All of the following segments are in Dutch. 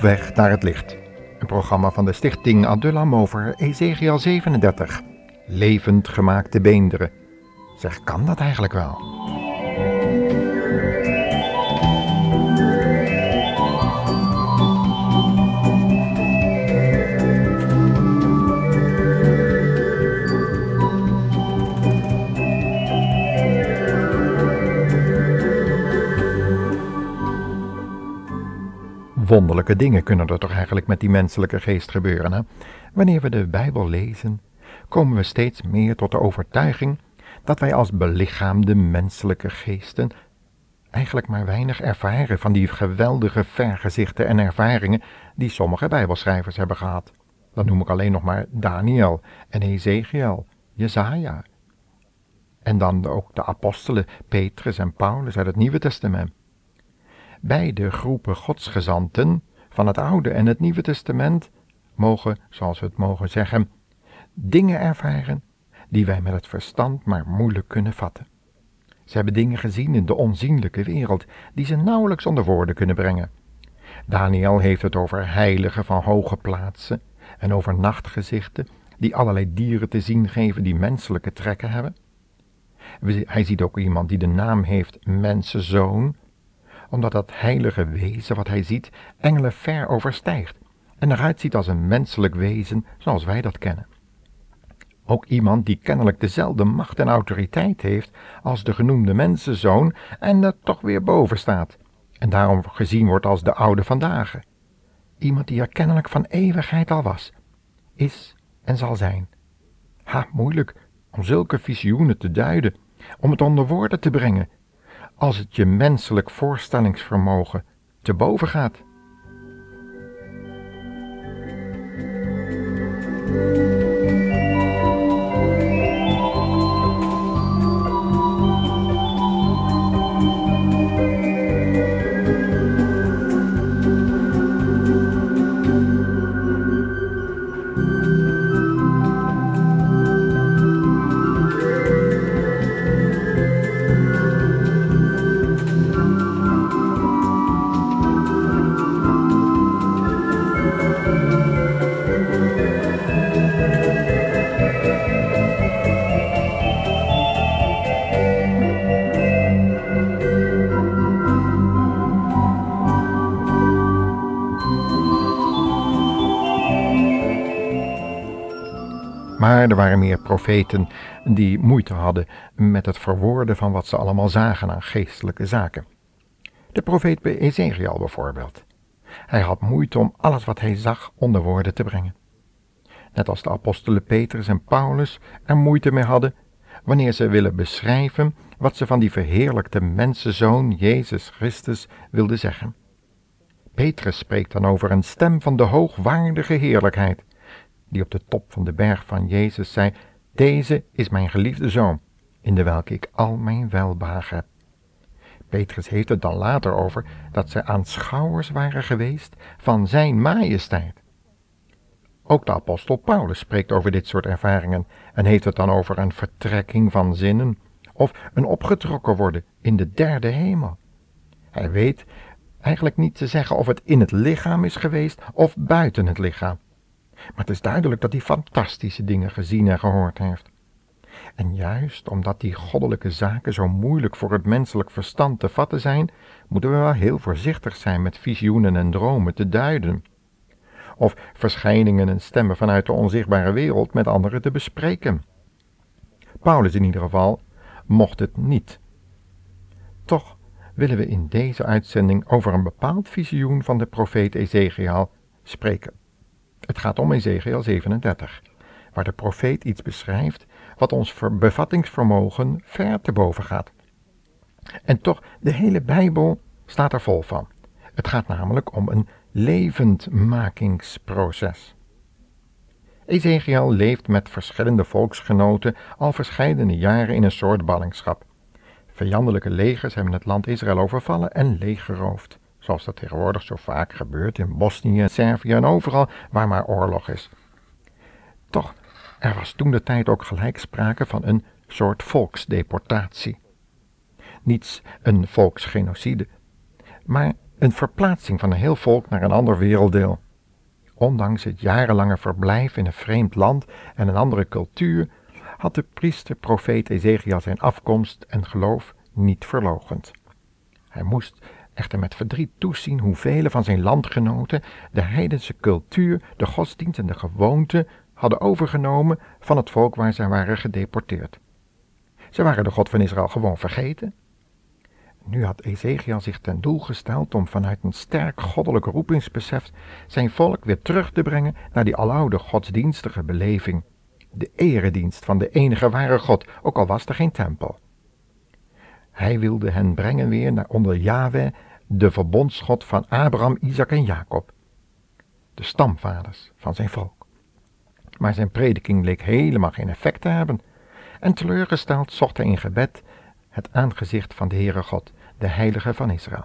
Weg naar het licht. Een programma van de stichting Adullam over Ezekiel 37. Levend gemaakte beenderen. Zeg, kan dat eigenlijk wel? Wonderlijke dingen kunnen er toch eigenlijk met die menselijke geest gebeuren. Hè? Wanneer we de Bijbel lezen, komen we steeds meer tot de overtuiging dat wij als belichaamde menselijke geesten eigenlijk maar weinig ervaren van die geweldige vergezichten en ervaringen die sommige Bijbelschrijvers hebben gehad. Dan noem ik alleen nog maar Daniel en Ezekiel, Jezaja. En dan ook de apostelen Petrus en Paulus uit het Nieuwe Testament. Beide groepen godsgezanten van het Oude en het Nieuwe Testament mogen, zoals we het mogen zeggen, dingen ervaren die wij met het verstand maar moeilijk kunnen vatten. Ze hebben dingen gezien in de onzienlijke wereld die ze nauwelijks onder woorden kunnen brengen. Daniel heeft het over heiligen van hoge plaatsen en over nachtgezichten die allerlei dieren te zien geven die menselijke trekken hebben. Hij ziet ook iemand die de naam heeft mensenzoon, omdat dat heilige wezen wat hij ziet engelen ver overstijgt en eruit ziet als een menselijk wezen zoals wij dat kennen. Ook iemand die kennelijk dezelfde macht en autoriteit heeft als de genoemde mensenzoon en er toch weer boven staat en daarom gezien wordt als de oude vandaag. Iemand die er kennelijk van eeuwigheid al was, is en zal zijn. Ha, moeilijk om zulke visioenen te duiden, om het onder woorden te brengen, als het je menselijk voorstellingsvermogen te boven gaat. Er waren meer profeten die moeite hadden met het verwoorden van wat ze allemaal zagen aan geestelijke zaken. De profeet Ezekiel bijvoorbeeld. Hij had moeite om alles wat hij zag onder woorden te brengen. Net als de apostelen Petrus en Paulus er moeite mee hadden wanneer ze willen beschrijven wat ze van die verheerlijkte mensenzoon Jezus Christus wilden zeggen. Petrus spreekt dan over een stem van de hoogwaardige heerlijkheid die op de top van de berg van Jezus zei, Deze is mijn geliefde zoon, in de welke ik al mijn welbehagen heb. Petrus heeft het dan later over dat zij aanschouwers waren geweest van zijn majesteit. Ook de apostel Paulus spreekt over dit soort ervaringen en heeft het dan over een vertrekking van zinnen of een opgetrokken worden in de derde hemel. Hij weet eigenlijk niet te zeggen of het in het lichaam is geweest of buiten het lichaam. Maar het is duidelijk dat hij fantastische dingen gezien en gehoord heeft. En juist omdat die goddelijke zaken zo moeilijk voor het menselijk verstand te vatten zijn, moeten we wel heel voorzichtig zijn met visioenen en dromen te duiden. Of verschijningen en stemmen vanuit de onzichtbare wereld met anderen te bespreken. Paulus in ieder geval mocht het niet. Toch willen we in deze uitzending over een bepaald visioen van de profeet Ezekiel spreken. Het gaat om Ezekiel 37, waar de profeet iets beschrijft wat ons bevattingsvermogen ver te boven gaat. En toch, de hele Bijbel staat er vol van. Het gaat namelijk om een levendmakingsproces. Ezekiel leeft met verschillende volksgenoten al verscheidene jaren in een soort ballingschap. Vijandelijke legers hebben het land Israël overvallen en leeggeroofd zoals dat tegenwoordig zo vaak gebeurt in Bosnië, Servië en overal waar maar oorlog is. Toch, er was toen de tijd ook gelijk sprake van een soort volksdeportatie. Niets een volksgenocide, maar een verplaatsing van een heel volk naar een ander werelddeel. Ondanks het jarenlange verblijf in een vreemd land en een andere cultuur, had de priester profeet Ezekiel zijn afkomst en geloof niet verlogend. Hij moest echter met verdriet toezien hoe vele van zijn landgenoten de heidense cultuur, de godsdienst en de gewoonten hadden overgenomen van het volk waar zij waren gedeporteerd. Ze waren de God van Israël gewoon vergeten. Nu had Ezekiel zich ten doel gesteld om vanuit een sterk goddelijk roepingsbesef zijn volk weer terug te brengen naar die aloude godsdienstige beleving, de eredienst van de enige ware God, ook al was er geen tempel. Hij wilde hen brengen weer naar onder Yahweh, de verbondsgod van Abraham, Isaac en Jacob, de stamvaders van zijn volk. Maar zijn prediking leek helemaal geen effect te hebben, en teleurgesteld zocht hij in gebed het aangezicht van de Heere God, de Heilige van Israël.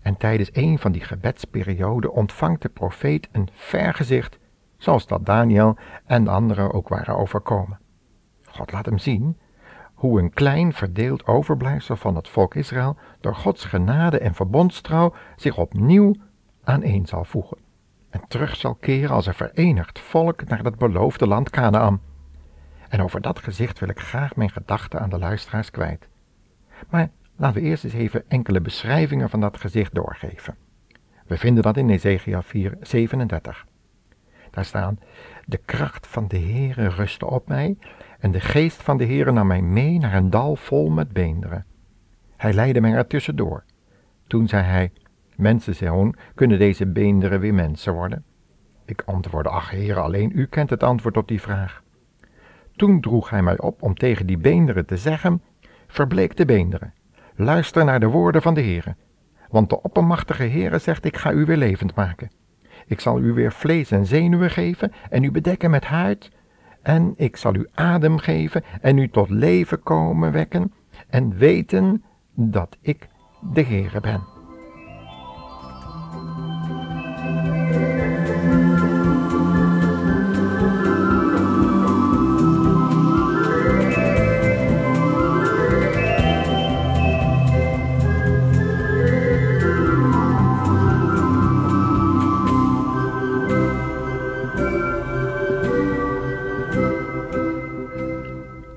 En tijdens een van die gebedsperioden ontvangt de profeet een vergezicht, zoals dat Daniel en de anderen ook waren overkomen. God laat hem zien hoe een klein verdeeld overblijfsel van het volk Israël door Gods genade en verbondstrouw zich opnieuw aaneen zal voegen en terug zal keren als een verenigd volk naar het beloofde land Canaan. En over dat gezicht wil ik graag mijn gedachten aan de luisteraars kwijt. Maar laten we eerst eens even enkele beschrijvingen van dat gezicht doorgeven. We vinden dat in Ezekiel 4, 37. Daar staan, de kracht van de Heere rustte op mij en de geest van de Heere nam mij mee naar een dal vol met beenderen. Hij leidde mij er tussendoor. Toen zei hij, mensenzoon, kunnen deze beenderen weer mensen worden? Ik antwoordde, ach Heere, alleen u kent het antwoord op die vraag. Toen droeg hij mij op om tegen die beenderen te zeggen, verbleek de beenderen, luister naar de woorden van de Heere, want de oppermachtige Heere zegt, ik ga u weer levend maken. Ik zal u weer vlees en zenuwen geven en u bedekken met huid, en ik zal u adem geven en u tot leven komen wekken en weten dat ik de Heere ben.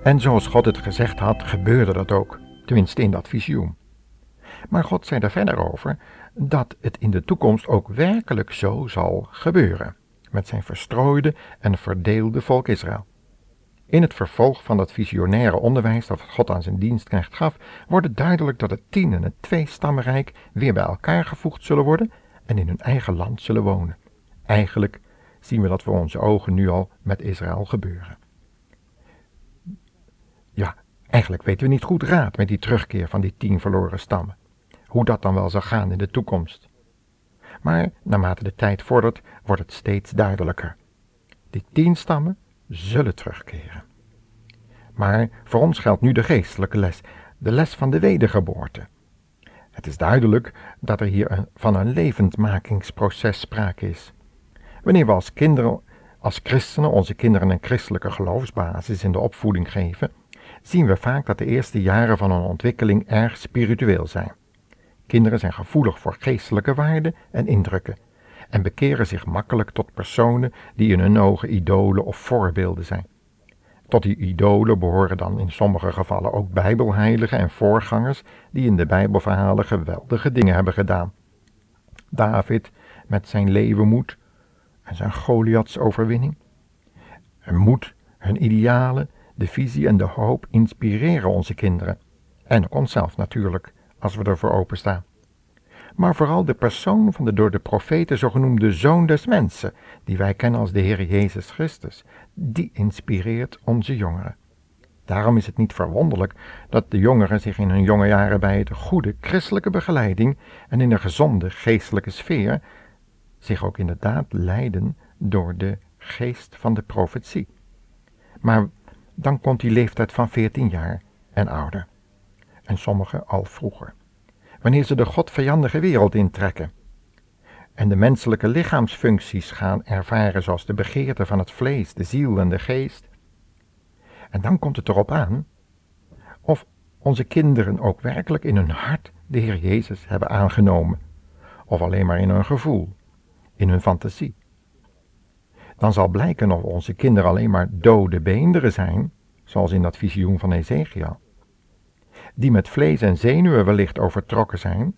En zoals God het gezegd had, gebeurde dat ook, tenminste in dat visioen. Maar God zei er verder over dat het in de toekomst ook werkelijk zo zal gebeuren, met zijn verstrooide en verdeelde volk Israël. In het vervolg van dat visionaire onderwijs dat God aan zijn dienstknecht gaf, wordt het duidelijk dat het tien en het twee-stammenrijk weer bij elkaar gevoegd zullen worden en in hun eigen land zullen wonen. Eigenlijk zien we dat voor onze ogen nu al met Israël gebeuren. Ja, eigenlijk weten we niet goed raad met die terugkeer van die tien verloren stammen. Hoe dat dan wel zal gaan in de toekomst. Maar naarmate de tijd vordert, wordt het steeds duidelijker. Die tien stammen zullen terugkeren. Maar voor ons geldt nu de geestelijke les, de les van de wedergeboorte. Het is duidelijk dat er hier van een levendmakingsproces sprake is. Wanneer we als kinderen, als christenen, onze kinderen een christelijke geloofsbasis in de opvoeding geven, zien we vaak dat de eerste jaren van een ontwikkeling erg spiritueel zijn. Kinderen zijn gevoelig voor geestelijke waarden en indrukken en bekeren zich makkelijk tot personen die in hun ogen idolen of voorbeelden zijn. Tot die idolen behoren dan in sommige gevallen ook bijbelheiligen en voorgangers die in de bijbelverhalen geweldige dingen hebben gedaan. David met zijn leeuwenmoed en zijn Goliaths overwinning. Hun moed, hun idealen de visie en de hoop inspireren onze kinderen. En onszelf natuurlijk, als we ervoor openstaan. Maar vooral de persoon van de door de profeten zogenoemde Zoon des Mensen, die wij kennen als de Heer Jezus Christus, die inspireert onze jongeren. Daarom is het niet verwonderlijk dat de jongeren zich in hun jonge jaren bij de goede christelijke begeleiding en in een gezonde geestelijke sfeer zich ook inderdaad leiden door de geest van de profetie. Maar dan komt die leeftijd van 14 jaar en ouder. En sommigen al vroeger. Wanneer ze de godvijandige wereld intrekken en de menselijke lichaamsfuncties gaan ervaren zoals de begeerte van het vlees, de ziel en de geest. En dan komt het erop aan of onze kinderen ook werkelijk in hun hart de Heer Jezus hebben aangenomen, of alleen maar in hun gevoel, in hun fantasie. Dan zal blijken of onze kinderen alleen maar dode beenderen zijn, zoals in dat visioen van Ezekiel, die met vlees en zenuwen wellicht overtrokken zijn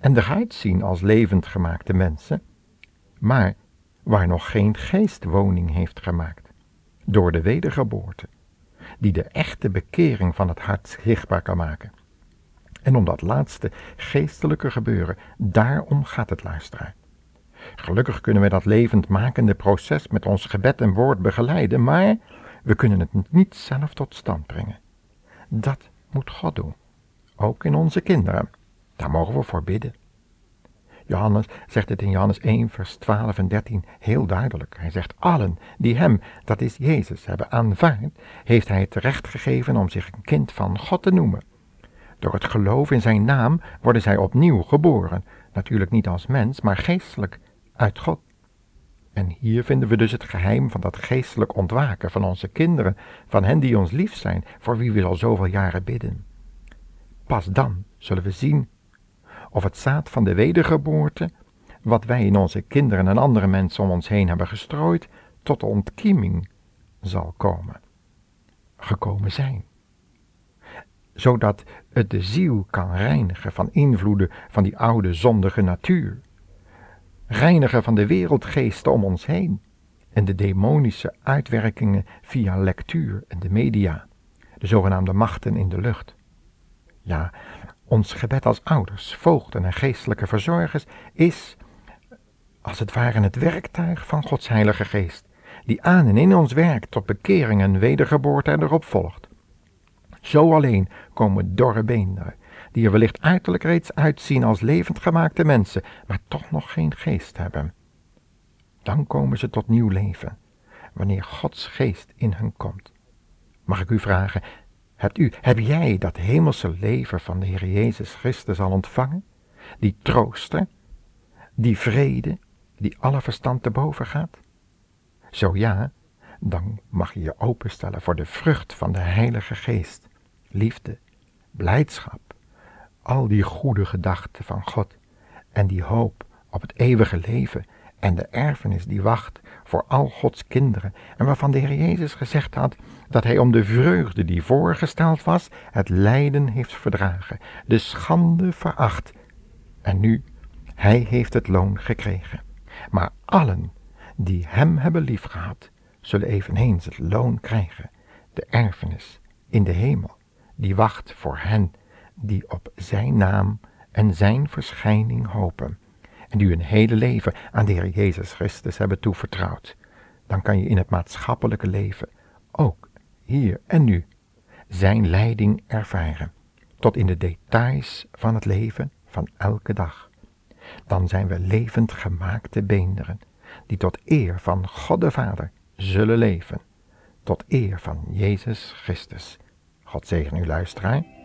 en eruit zien als levend gemaakte mensen, maar waar nog geen geest woning heeft gemaakt, door de wedergeboorte, die de echte bekering van het hart zichtbaar kan maken. En om dat laatste geestelijke gebeuren, daarom gaat het luisteren. Gelukkig kunnen we dat levend makende proces met ons gebed en woord begeleiden, maar we kunnen het niet zelf tot stand brengen. Dat moet God doen, ook in onze kinderen. Daar mogen we voor bidden. Johannes zegt het in Johannes 1, vers 12 en 13 heel duidelijk. Hij zegt, allen die hem, dat is Jezus, hebben aanvaard, heeft hij het recht gegeven om zich een kind van God te noemen. Door het geloof in zijn naam worden zij opnieuw geboren, natuurlijk niet als mens, maar geestelijk uit God. En hier vinden we dus het geheim van dat geestelijk ontwaken van onze kinderen, van hen die ons lief zijn, voor wie we al zoveel jaren bidden. Pas dan zullen we zien of het zaad van de wedergeboorte, wat wij in onze kinderen en andere mensen om ons heen hebben gestrooid, tot ontkieming zal komen. Gekomen zijn. Zodat het de ziel kan reinigen van invloeden van die oude zondige natuur. Reinigen van de wereldgeesten om ons heen en de demonische uitwerkingen via lectuur en de media, de zogenaamde machten in de lucht. Ja, ons gebed als ouders, voogden en geestelijke verzorgers is als het ware het werktuig van Gods Heilige Geest, die aan en in ons werkt tot bekering en wedergeboorte en erop volgt. Zo alleen komen dorre beenderen, die er wellicht uiterlijk reeds uitzien als levend gemaakte mensen, maar toch nog geen geest hebben. Dan komen ze tot nieuw leven, wanneer Gods geest in hen komt. Mag ik u vragen, Hebt u, heb jij dat hemelse leven van de Heer Jezus Christus al ontvangen? Die trooster, die vrede, die alle verstand te boven gaat? Zo ja, dan mag je je openstellen voor de vrucht van de Heilige Geest. Liefde, blijdschap, al die goede gedachten van God en die hoop op het eeuwige leven en de erfenis die wacht voor al Gods kinderen en waarvan de Heer Jezus gezegd had dat hij om de vreugde die voorgesteld was het lijden heeft verdragen, de schande veracht en nu, hij heeft het loon gekregen. Maar allen die hem hebben liefgehad, zullen eveneens het loon krijgen, de erfenis in de hemel, die wacht voor hen die op zijn naam en zijn verschijning hopen en die hun hele leven aan de Heer Jezus Christus hebben toevertrouwd, dan kan je in het maatschappelijke leven, ook hier en nu, zijn leiding ervaren, tot in de details van het leven van elke dag. Dan zijn we levend gemaakte beenderen, die tot eer van God de Vader zullen leven, tot eer van Jezus Christus. God zegen u luisteraar.